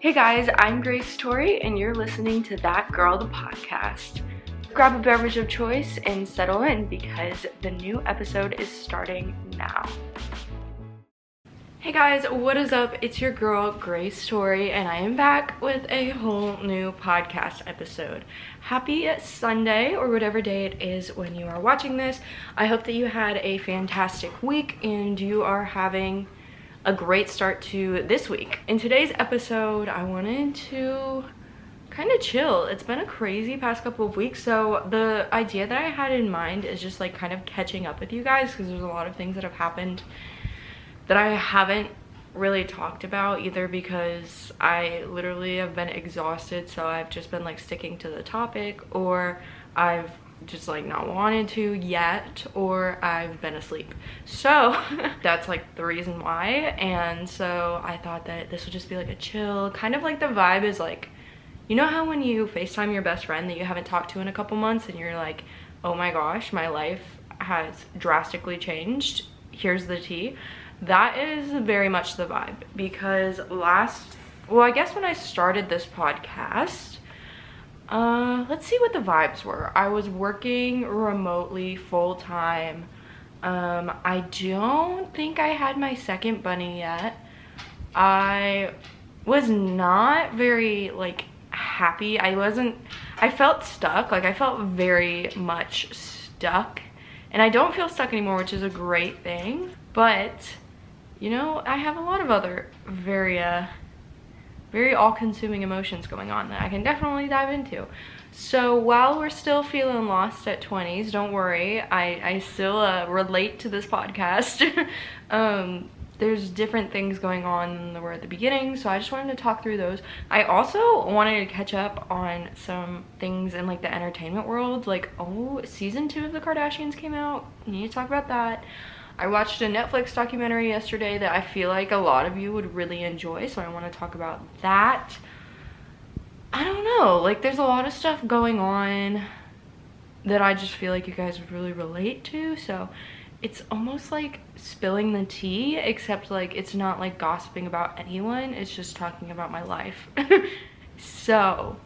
Hey guys, I'm Grace Torie, and you're listening to That Girl the Podcast. Grab a beverage of choice and settle in because the new episode is starting now. Hey guys, what is up? It's your girl Grace Torie, and I am back with a whole new podcast episode. Happy Sunday, or whatever day it is when you are watching this. I hope that you had a fantastic week and you are having a great start to this week. In today's episode, I wanted to kind of chill. It's been a crazy past couple of weeks, so the idea that I had in mind is just like kind of catching up with you guys because there's a lot of things that have happened that I haven't really talked about either because I literally have been exhausted so I've just been like sticking to the topic or I've just like not wanted to yet or I've been asleep. So that's like the reason why. And so I thought that this would just be like a chill, kind of like the vibe is like, you know how when you FaceTime your best friend that you haven't talked to in a couple months and you're like, oh my gosh, my life has drastically changed. Here's the tea. That is very much the vibe because last, well, I guess when I started this podcast, uh, let's see what the vibes were. I was working remotely full time. Um, I don't think I had my second bunny yet. I was not very like happy. I wasn't, I felt stuck. Like I felt very much stuck and I don't feel stuck anymore, which is a great thing. But, you know, I have a lot of other very, uh, very all-consuming emotions going on that I can definitely dive into. So while we're still feeling lost at 20s, don't worry, I, I still uh, relate to this podcast. um, there's different things going on than there were at the beginning, so I just wanted to talk through those. I also wanted to catch up on some things in like the entertainment world, like, oh, season two of The Kardashians came out, need to talk about that. I watched a Netflix documentary yesterday that I feel like a lot of you would really enjoy, so I want to talk about that. I don't know, like there's a lot of stuff going on that I just feel like you guys would really relate to, so it's almost like spilling the tea, except like it's not like gossiping about anyone, it's just talking about my life. so,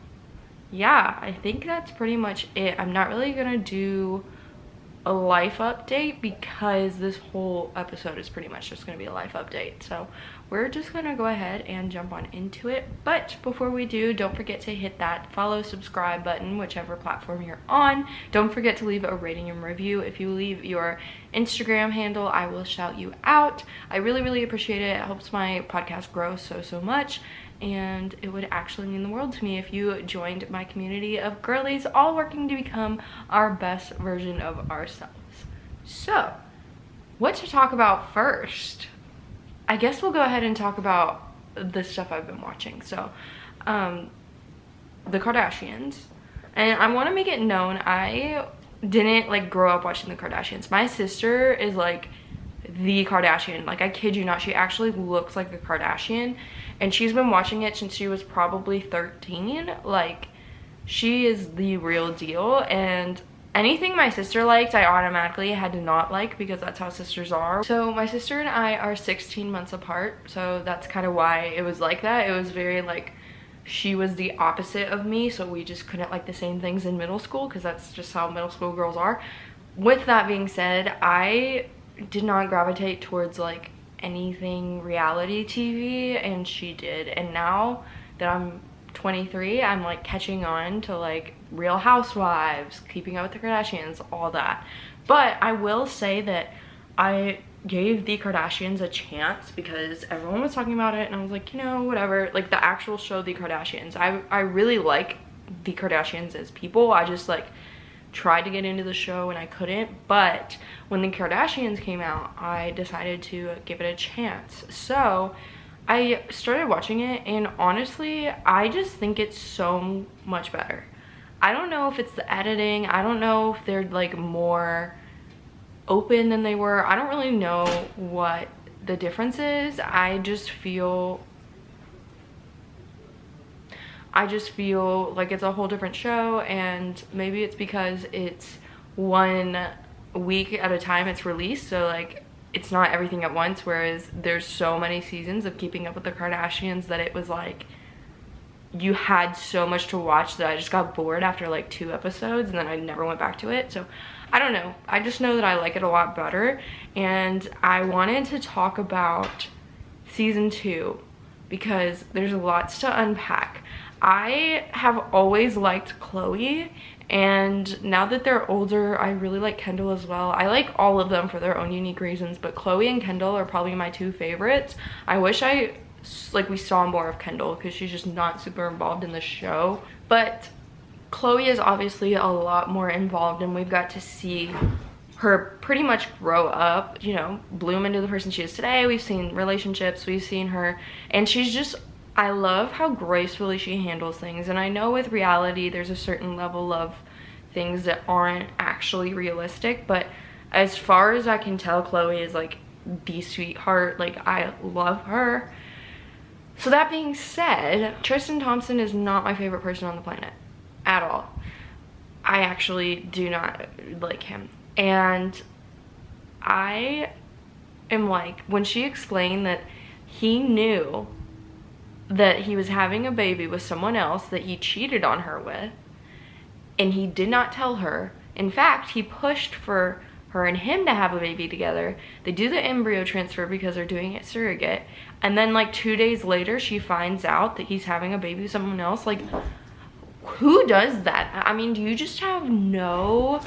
yeah, I think that's pretty much it. I'm not really gonna do a life update because this whole episode is pretty much just going to be a life update. So we're just going to go ahead and jump on into it. But before we do, don't forget to hit that follow, subscribe button, whichever platform you're on. Don't forget to leave a rating and review. If you leave your Instagram handle, I will shout you out. I really, really appreciate it. It helps my podcast grow so, so much and it would actually mean the world to me if you joined my community of girlies all working to become our best version of ourselves. So, what to talk about first? I guess we'll go ahead and talk about the stuff I've been watching. So, um, the Kardashians. And I want to make it known, I didn't like grow up watching the Kardashians. My sister is like the Kardashian. Like I kid you not, she actually looks like a Kardashian and she's been watching it since she was probably 13 like she is the real deal and anything my sister liked i automatically had to not like because that's how sisters are. So my sister and i are 16 months apart so that's kind of why it was like that. It was very like she was the opposite of me so we just couldn't like the same things in middle school because that's just how middle school girls are. With that being said i did not gravitate towards like anything reality TV and she did. And now that I'm 23, I'm like catching on to like Real Housewives, Keeping Up with the Kardashians, all that. But I will say that I gave the Kardashians a chance because everyone was talking about it and I was like, you know, whatever. Like the actual show The Kardashians. I, I really like the Kardashians as people. I just like tried to get into the show and I couldn't. But when the Kardashians came out, I decided to give it a chance. So I started watching it and honestly, I just think it's so much better. I don't know if it's the editing. I don't know if they're like more open than they were. I don't really know what the difference is. I just feel I just feel like it's a whole different show and maybe it's because it's one week at a time it's released so like it's not everything at once whereas there's so many seasons of keeping up with the Kardashians that it was like you had so much to watch that I just got bored after like two episodes and then I never went back to it. So I don't know. I just know that I like it a lot better. And I wanted to talk about season two because there's lots to unpack. I have always liked Khloé and now that they're older, I really like Kendall as well. I like all of them for their own unique reasons, but Khloé and Kendall are probably my two favorites. I wish I like we saw more of Kendall because she's just not super involved in the show. But Khloé is obviously a lot more involved and we've got to see her pretty much grow up, you know, bloom into the person she is today. We've seen relationships, we've seen her, and she's just, I love how gracefully she handles things. And I know with reality, there's a certain level of things that aren't actually realistic, but as far as I can tell, Khloé is like the sweetheart. Like, I love her. So that being said, Tristan Thompson is not my favorite person on the planet at all. I actually do not like him. And I am like, when she explained that he knew that he was having a baby with someone else that he cheated on her with, and he did not tell her. In fact, he pushed for her and him to have a baby together. They do the embryo transfer because they're doing it surrogate. And then like two days later, she finds out that he's having a baby with someone else. Like, who does that? I mean, do you just have no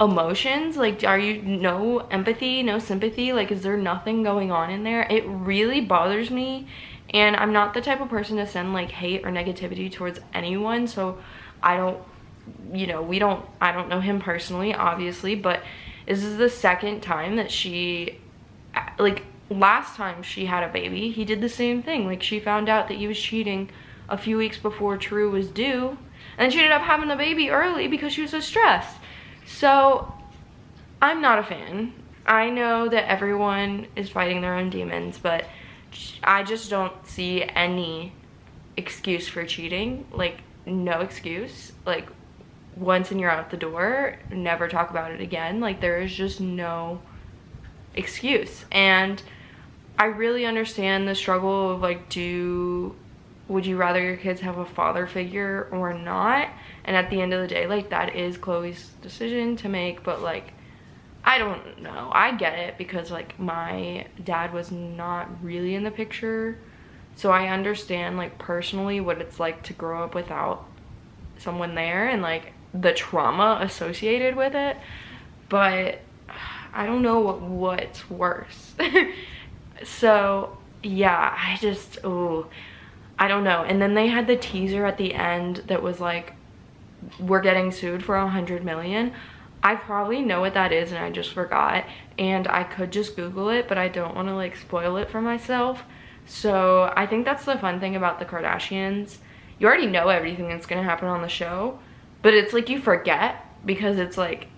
emotions? Like, are you no empathy, no sympathy? Like, is there nothing going on in there? It really bothers me. And I'm not the type of person to send like hate or negativity towards anyone. So I don't you know, we don't, I don't know him personally, obviously, but this is the second time that she, like, last time she had a baby, he did the same thing. Like, she found out that he was cheating a few weeks before True was due, and she ended up having the baby early because she was so stressed. So, I'm not a fan. I know that everyone is fighting their own demons, but I just don't see any excuse for cheating. Like, no excuse. Like, once and you're out the door, never talk about it again. Like there is just no excuse. And I really understand the struggle of like, do, would you rather your kids have a father figure or not? And at the end of the day, like that is Khloé's decision to make, but like, I don't know. I get it because like my dad was not really in the picture. So I understand like personally what it's like to grow up without someone there and like the trauma associated with it but i don't know what, what's worse so yeah i just oh i don't know and then they had the teaser at the end that was like we're getting sued for a hundred million i probably know what that is and i just forgot and i could just google it but i don't want to like spoil it for myself. So i think that's the fun thing about the kardashians. You already know everything that's to happen on the show but it's like you forget because it's like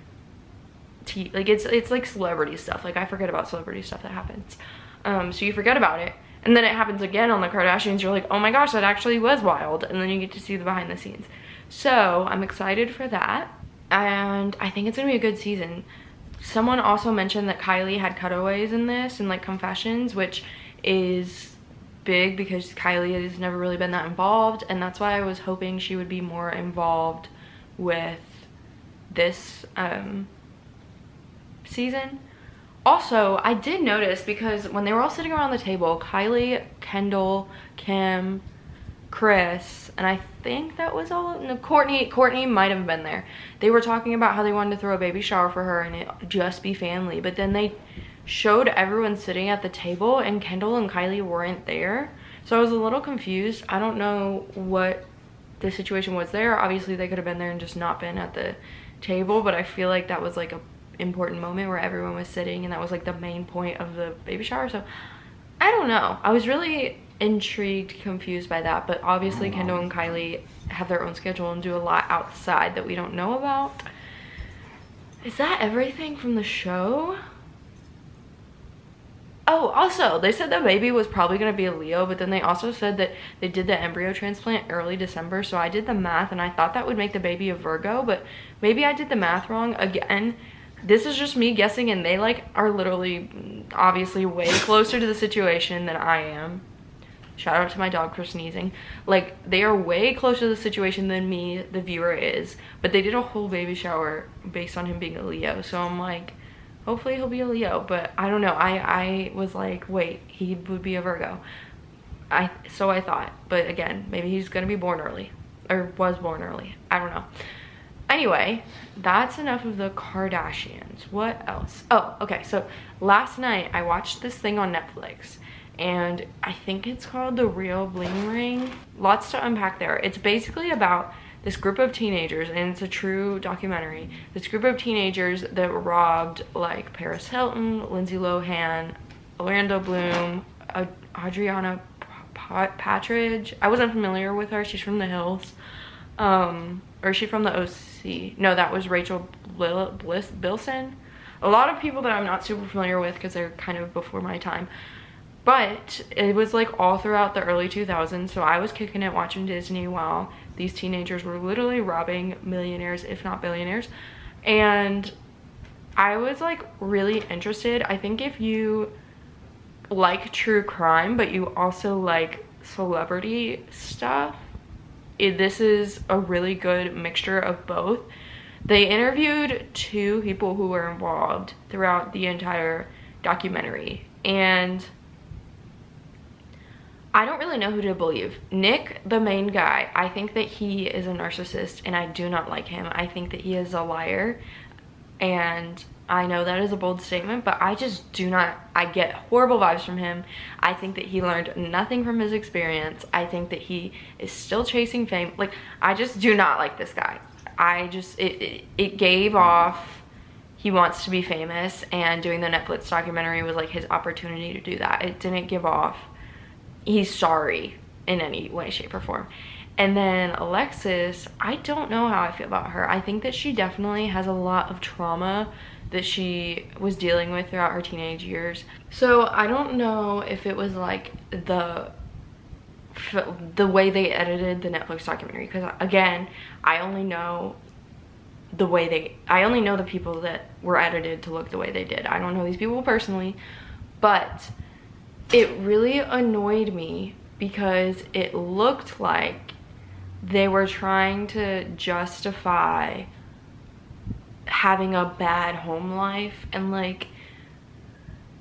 like it's it's like celebrity stuff. Like i forget about celebrity stuff that happens. Um so you forget about it and then it happens again on the kardashians. You're like oh my gosh that actually was wild and then you get to see the behind the scenes. So i'm excited for that and i think it's gonna be a good season someone also mentioned that kylie had cutaways in this and like confessions which is big because kylie has never really been that involved and that's why i was hoping she would be more involved with this um, season. Also, I did notice because when they were all sitting around the table, Kylie, Kendall, Kim, Kris, and I think that was all, no, Courtney, Kourtney might have been there. They were talking about how they wanted to throw a baby shower for her and it just be family. But then they showed everyone sitting at the table and Kendall and Kylie weren't there. So I was a little confused. I don't know what the situation was there. Obviously they could have been there and just not been at the table, but I feel like that was like a important moment where everyone was sitting and that was like the main point of the baby shower. So I don't know. I was really intrigued, confused by that, but obviously oh, Kendall and Kylie have their own schedule and do a lot outside that we don't know about. Is that everything from the show? Oh, also, they said the baby was probably going to be a Leo, but then they also said that they did the embryo transplant early December. So I did the math and I thought that would make the baby a Virgo, but maybe I did the math wrong. Again, this is just me guessing and they like are literally obviously way closer to the situation than I am. Shout out to my dog for sneezing. Like, they are way closer to the situation than me, the viewer, is. But they did a whole baby shower based on him being a Leo. So I'm like, hopefully he'll be a Leo. But I don't know. I, I was like, wait, he would be a Virgo. I So I thought. But again, maybe he's going to be born early. Or was born early. I don't know. Anyway, that's enough of the Kardashians. What else? Oh, okay. So last night I watched this thing on Netflix and I think it's called The Real Bling Ring. Lots to unpack there. It's basically about this group of teenagers and it's a true documentary. This group of teenagers that robbed like Paris Hilton, Lindsay Lohan, Orlando Bloom, Adriana Patridge. I wasn't familiar with her. She's from The Hills. Um, or is she from the OC? No, that was Rachel Bliss Bilson. A lot of people that I'm not super familiar with because they're kind of before my time. But it was like all throughout the early 2000s. So I was kicking it watching Disney while these teenagers were literally robbing millionaires, if not billionaires. And I was like really interested. I think if you like true crime, but you also like celebrity stuff, it, this is a really good mixture of both. They interviewed two people who were involved throughout the entire documentary. And I don't really know who to believe. Nick, the main guy, I think that he is a narcissist and I do not like him. I think that he is a liar and I know that is a bold statement, but I just do not, I get horrible vibes from him. I think that he learned nothing from his experience. I think that he is still chasing fame. Like, I just do not like this guy. I just, it, it, it gave off, he wants to be famous and doing the Netflix documentary was like his opportunity to do that. It didn't give off he's sorry in any way, shape, or form. And then Alexis, I don't know how I feel about her. I think that she definitely has a lot of trauma that she was dealing with throughout her teenage years. So I don't know if it was like the the way they edited the Netflix documentary because again, I only know the way they I only know the people that were edited to look the way they did. I don't know these people personally, but it really annoyed me because it looked like they were trying to justify having a bad home life and like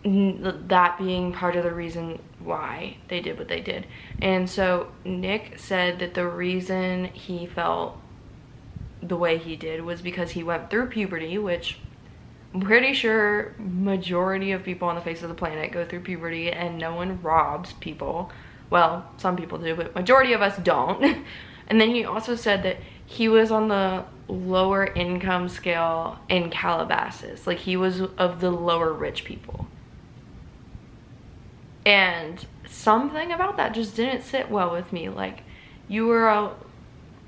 that being part of the reason why they did what they did. And so Nick said that the reason he felt the way he did was because he went through puberty, which pretty sure majority of people on the face of the planet go through puberty and no one robs people. Well, some people do, but majority of us don't. and then he also said that he was on the lower income scale in Calabasas. Like he was of the lower rich people. And something about that just didn't sit well with me. Like you were a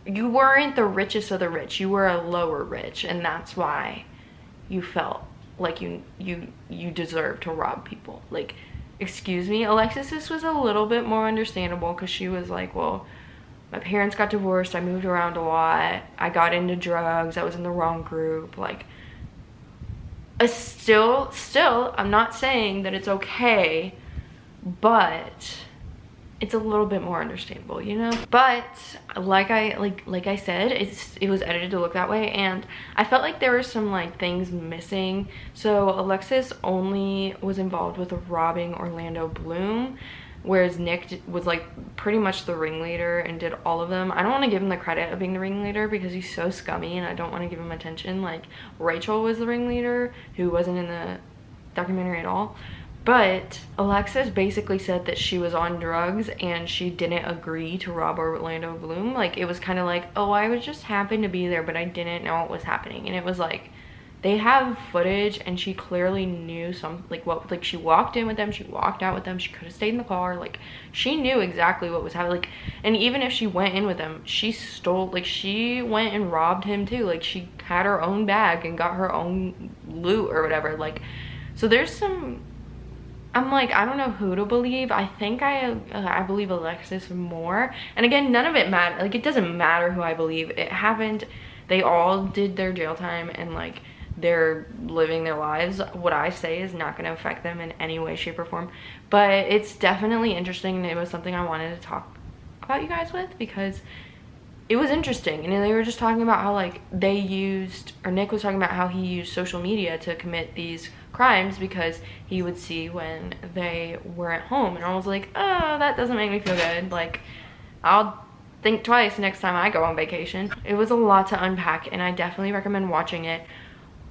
you weren't the richest of the rich. You were a lower rich and that's why you felt like you you you deserve to rob people. Like excuse me alexis this was a little bit more understandable because she was like well my parents got divorced i moved around a lot i got into drugs i was in the wrong group like I still still i'm not saying that it's okay but it's a little bit more understandable, you know? But like I like like I said, it's it was edited to look that way and I felt like there were some like things missing. So Alexis only was involved with robbing Orlando Bloom whereas Nick was like pretty much the ringleader and did all of them. I don't want to give him the credit of being the ringleader because he's so scummy and I don't want to give him attention. Like Rachel was the ringleader who wasn't in the documentary at all. But Alexis basically said that she was on drugs and she didn't agree to rob Orlando Bloom. Like it was kind of like, oh, I was just happened to be there, but I didn't know what was happening. And it was like, they have footage and she clearly knew some, like what, like she walked in with them, she walked out with them, she could have stayed in the car. Like she knew exactly what was happening. Like, and even if she went in with them, she stole, like she went and robbed him too. Like she had her own bag and got her own loot or whatever. Like, so there's some I'm like, I don't know who to believe. I think I uh, I believe Alexis more. And again, none of it matter. Like, it doesn't matter who I believe. It happened. They all did their jail time and like they're living their lives. What I say is not going to affect them in any way, shape, or form. But it's definitely interesting. And it was something I wanted to talk about you guys with because it was interesting. And they were just talking about how like they used, or Nick was talking about how he used social media to commit these crimes because he would see when they were at home. And I was like, oh, that doesn't make me feel good. Like, I'll think twice next time I go on vacation. It was a lot to unpack and I definitely recommend watching it.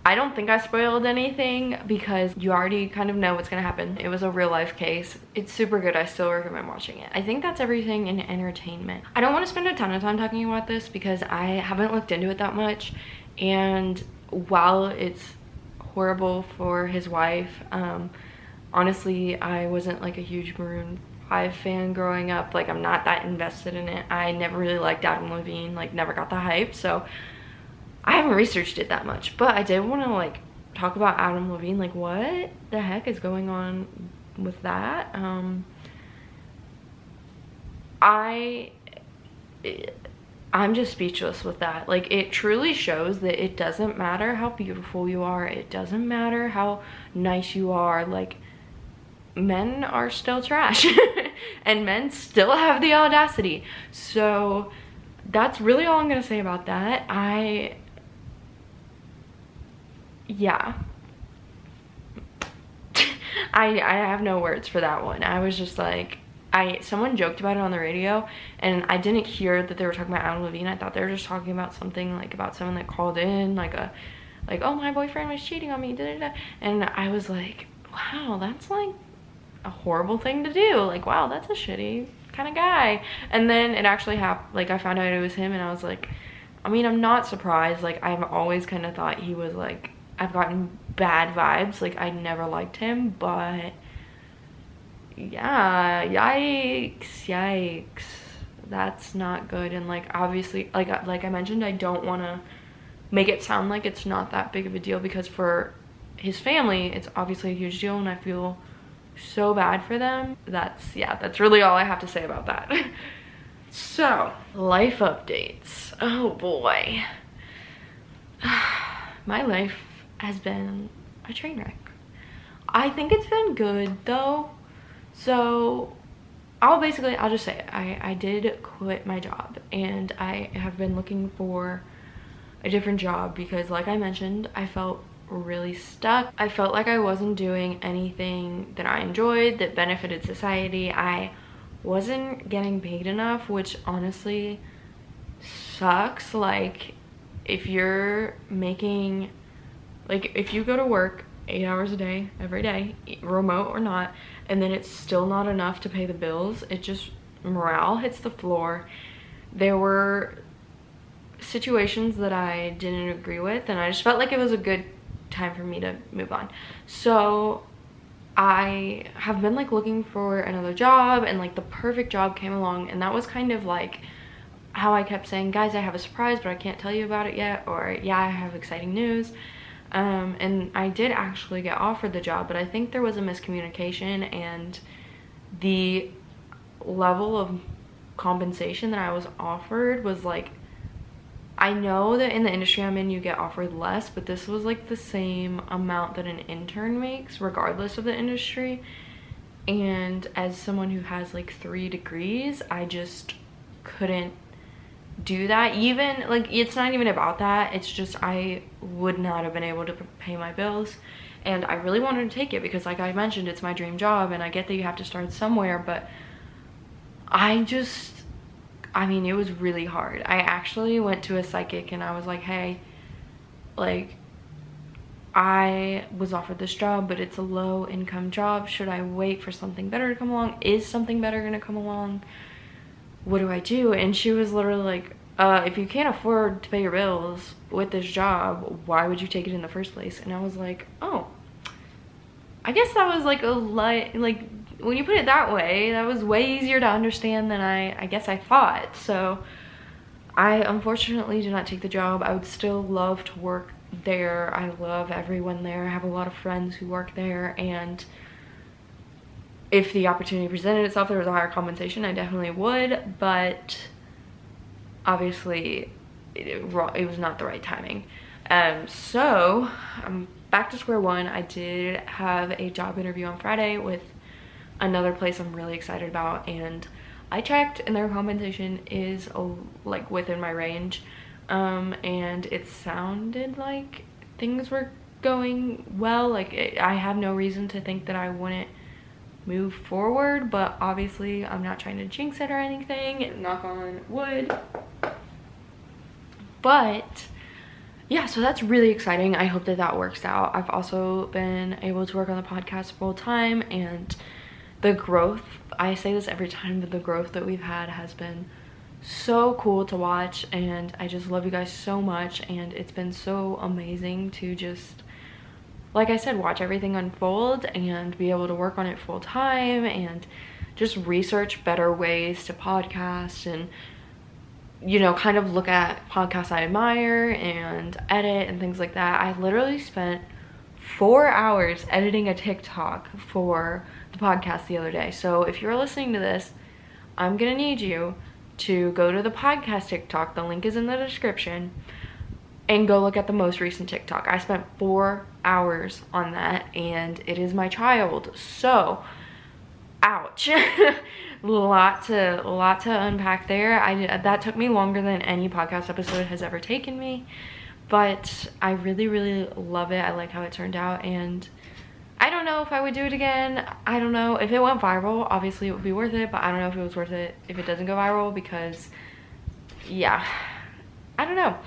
I don't think I spoiled anything because you already kind of know what's gonna happen. It was a real life case. It's super good. I still recommend watching it. I think that's everything in entertainment. I don't want to spend a ton of time talking about this because I haven't looked into it that much. And while it's horrible for his wife, um, honestly, I wasn't like a huge Maroon 5 fan growing up. Like I'm not that invested in it. I never really liked Adam Levine, like never got the hype. So I haven't researched it that much, but I did want to like talk about Adam Levine. Like, what the heck is going on with that? Um, I, I'm just speechless with that. Like, it truly shows that it doesn't matter how beautiful you are. It doesn't matter how nice you are. Like, men are still trash and men still have the audacity. So that's really all I'm gonna say about that. I yeah. I, I have no words for that one. I was just like, I someone joked about it on the radio and I didn't hear that they were talking about Adam Levine. I thought they were just talking about something like about someone that called in like a like oh my boyfriend was cheating on me da, da, da. and I was like wow that's like a horrible thing to do like wow that's a shitty kind of guy and then it actually happened like I found out it was him and I was like I mean I'm not surprised like I've always kind of thought he was like I've gotten bad vibes. Like I never liked him, but yeah, yikes, yikes. That's not good. And like obviously, like uh, like I mentioned, I don't want to make it sound like it's not that big of a deal because for his family, it's obviously a huge deal, and I feel so bad for them. That's yeah, that's really all I have to say about that. so life updates. Oh boy. My life has been a train wreck. I think it's been good though. So I'll basically, I'll just say. I, I did quit my job and I have been looking for a different job because like I mentioned, I felt really stuck. I felt like I wasn't doing anything that I enjoyed that benefited society. I wasn't getting paid enough, which honestly sucks. Like if you're making like if you go to work eight hours a day every day remote or not and then it's still not enough to pay the bills. It just morale hits the floor. There were situations that i didn't agree with and i just felt like it was a good time for me to move on. So i have been like looking for another job and like the perfect job came along and that was kind of like how i kept saying guys i have a surprise but i can't tell you about it yet or yeah i have exciting news um, and I did actually get offered the job, but I think there was a miscommunication and the level of compensation that I was offered was like, I know that in the industry I'm in you get offered less, but this was like the same amount that an intern makes regardless of the industry. And as someone who has like three degrees, I just couldn't do that even like it's not even about that it's just i would not have been able to pay my bills and i really wanted to take it because like i mentioned it's my dream job and i get that you have to start somewhere but i just i mean it was really hard i actually went to a psychic and i was like hey like I was offered this job, but it's a low income job. Should I wait for something better to come along? Is something better gonna come along? What do I do? And she was literally like, uh, if you can't afford to pay your bills with this job, why would you take it in the first place? And I was like, oh, I guess that was like a light, like when you put it that way, that was way easier to understand than I, I guess I thought. So I unfortunately did not take the job. I would still love to work there. I love everyone there. I have a lot of friends who work there and if the opportunity presented itself, there was a higher compensation, I definitely would, but obviously it, it was not the right timing. Um, so I'm back to square one. I did have a job interview on Friday with another place I'm really excited about and I checked and their compensation is oh, like within my range um, and it sounded like things were going well like it, I have no reason to think that I wouldn't move forward but obviously I'm not trying to jinx it or anything knock on wood. But yeah so that's really exciting. I hope that that works out. I've also been able to work on the podcast full time and the growth i say this every time but the growth that we've had has been so cool to watch and i just love you guys so much and it's been so amazing to just like i said watch everything unfold and be able to work on it full time and just research better ways to podcast and you know kind of look at podcasts i admire and edit and things like that i literally spent four hours editing a tiktok for the podcast the other day. So if you're listening to this, I'm gonna need you to go to the podcast TikTok. The link is in the description and go look at the most recent TikTok. I spent four hours on that and it is my child. So, ouch. lot to lot to unpack there. I that took me longer than any podcast episode has ever taken me, but I really really love it. I like how it turned out and I don't know if I would do it again. I don't know. If it went viral, obviously it would be worth it, but I don't know if it was worth it if it doesn't go viral because, yeah, I don't know.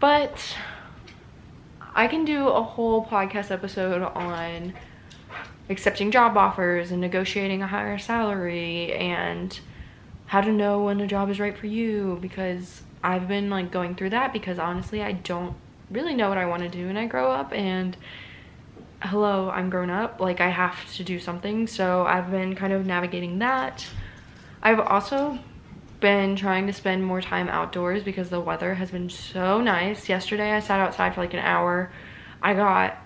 But I can do a whole podcast episode on accepting job offers and negotiating a higher salary and how to know when a job is right for you because I've been like going through that because honestly I don't really know what I want to do when I grow up and hello, I'm grown up, like I have to do something. So I've been kind of navigating that. I've also been trying to spend more time outdoors because the weather has been so nice. Yesterday I sat outside for like an hour. I got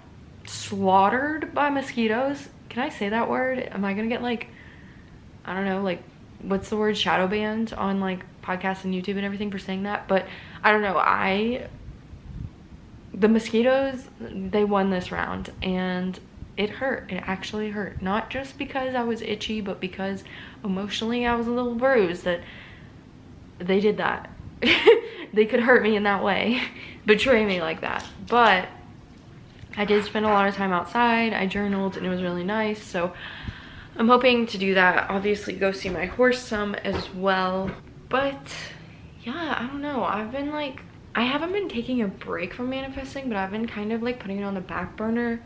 slaughtered by mosquitoes. Can I say that word? Am I gonna get like, I don't know, like what's the word shadow banned on like podcasts and YouTube and everything for saying that? But I don't know. I the mosquitoes, they won this round and it hurt. It actually hurt. Not just because I was itchy, but because emotionally I was a little bruised that they did that. they could hurt me in that way, betray me like that. But I did spend a lot of time outside. I journaled and it was really nice. So I'm hoping to do that. Obviously go see my horse some as well. But yeah, I don't know. I've been like I haven't been taking a break from manifesting, but I've been kind of like putting it on the back burner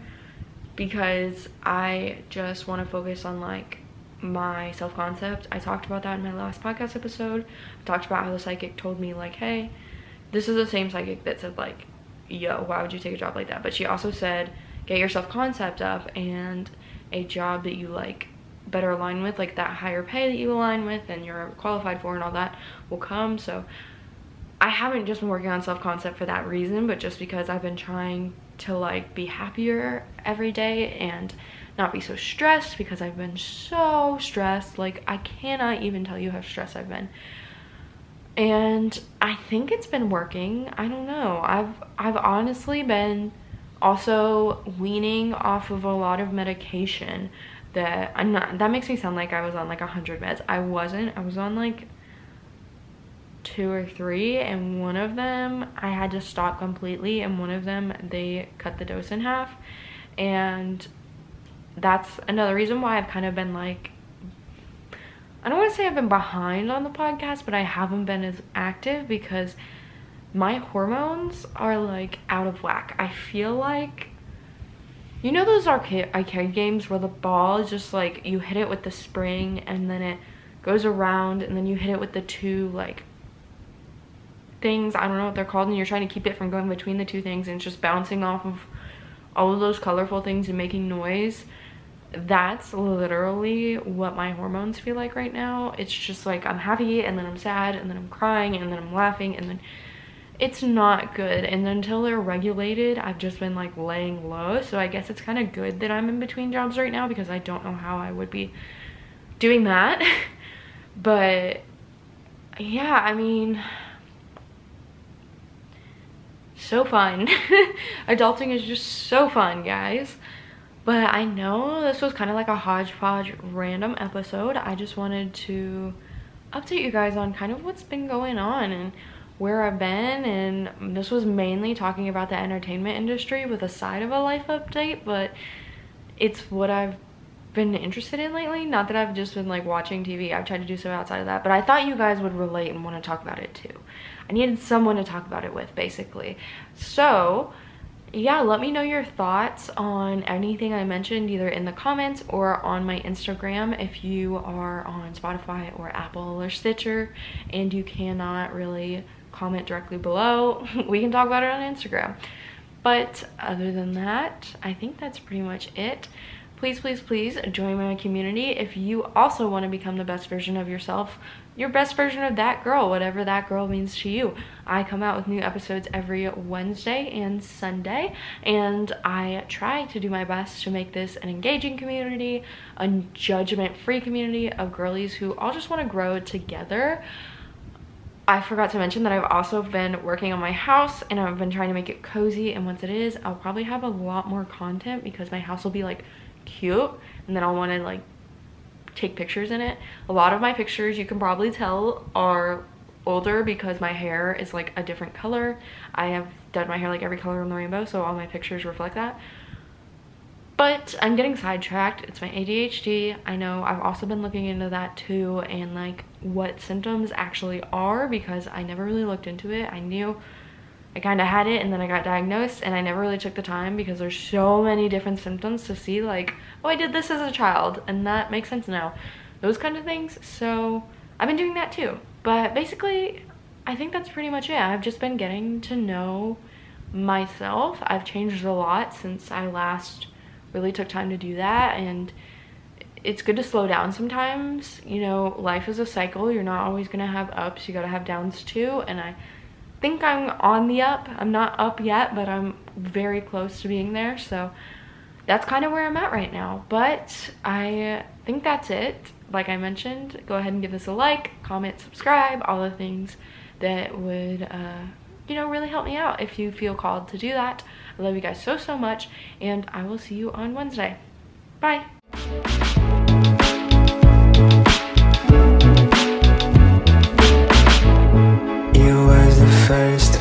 because I just want to focus on like my self-concept. I talked about that in my last podcast episode. I talked about how the psychic told me like, hey, this is the same psychic that said like, yo, why would you take a job like that? But she also said, get your self-concept up and a job that you like better align with, like that higher pay that you align with and you're qualified for and all that will come. So I haven't just been working on self-concept for that reason, but just because I've been trying to like be happier every day and not be so stressed because I've been so stressed. Like I cannot even tell you how stressed I've been. And I think it's been working. I don't know. I've I've honestly been also weaning off of a lot of medication that I'm not that makes me sound like I was on like a hundred meds. I wasn't. I was on like two or three and one of them I had to stop completely and one of them they cut the dose in half and that's another reason why I've kind of been like I don't want to say I've been behind on the podcast but I haven't been as active because my hormones are like out of whack. I feel like you know those arcade, games where the ball is just like you hit it with the spring and then it goes around and then you hit it with the two like things i don't know what they're called and you're trying to keep it from going between the two things and it's just bouncing off of all of those colorful things and making noise that's literally what my hormones feel like right now. It's just like i'm happy and then i'm sad and then i'm crying and then i'm laughing and then it's not good. And until they're regulated i've just been like laying low. So i guess it's kind of good that i'm in between jobs right now because i don't know how i would be doing that. But yeah i mean so fun. Adulting is just so fun, guys. But I know this was kind of like a hodgepodge random episode. I just wanted to update you guys on kind of what's been going on and where I've been and this was mainly talking about the entertainment industry with a side of a life update but it's what I've been interested in lately. Not that I've just been like watching TV I've tried to do some outside of that. But I thought you guys would relate and want to talk about it too. I needed someone to talk about it with basically. So yeah, let me know your thoughts on anything I mentioned either in the comments or on my Instagram if you are on Spotify or Apple or Stitcher and you cannot really comment directly below. we can talk about it on Instagram. But other than that, I think that's pretty much it please, please, please join my community if you also want to become the best version of yourself, your best version of that girl, whatever that girl means to you. I come out with new episodes every Wednesday and Sunday, and I try to do my best to make this an engaging community, a judgment-free community of girlies who all just want to grow together. I forgot to mention that I've also been working on my house and I've been trying to make it cozy and once it is, I'll probably have a lot more content because my house will be like cute and then I'll want to like take pictures in it. A lot of my pictures you can probably tell are older because my hair is like a different color. I have done my hair like every color on the rainbow so all my pictures reflect that. But I'm getting sidetracked. It's my ADHD. I know I've also been looking into that too and like what symptoms actually are because I never really looked into it. I knew I kind of had it and then I got diagnosed and I never really took the time because there's so many different symptoms to see like, oh, I did this as a child and that makes sense now. Those kind of things. So I've been doing that too. But basically, I think that's pretty much it. I've just been getting to know myself. I've changed a lot since I last really took time to do that and it's good to slow down sometimes. You know, life is a cycle. You're not always going to have ups. You got to have downs too. And I think I'm on the up. I'm not up yet, but I'm very close to being there. So that's kind of where I'm at right now. But I think that's it. Like I mentioned, go ahead and give this a like, comment, subscribe, all the things that would, uh, you know, really help me out if you feel called to do that. I love you guys so, so much, and I will see you on Wednesday. Bye. first.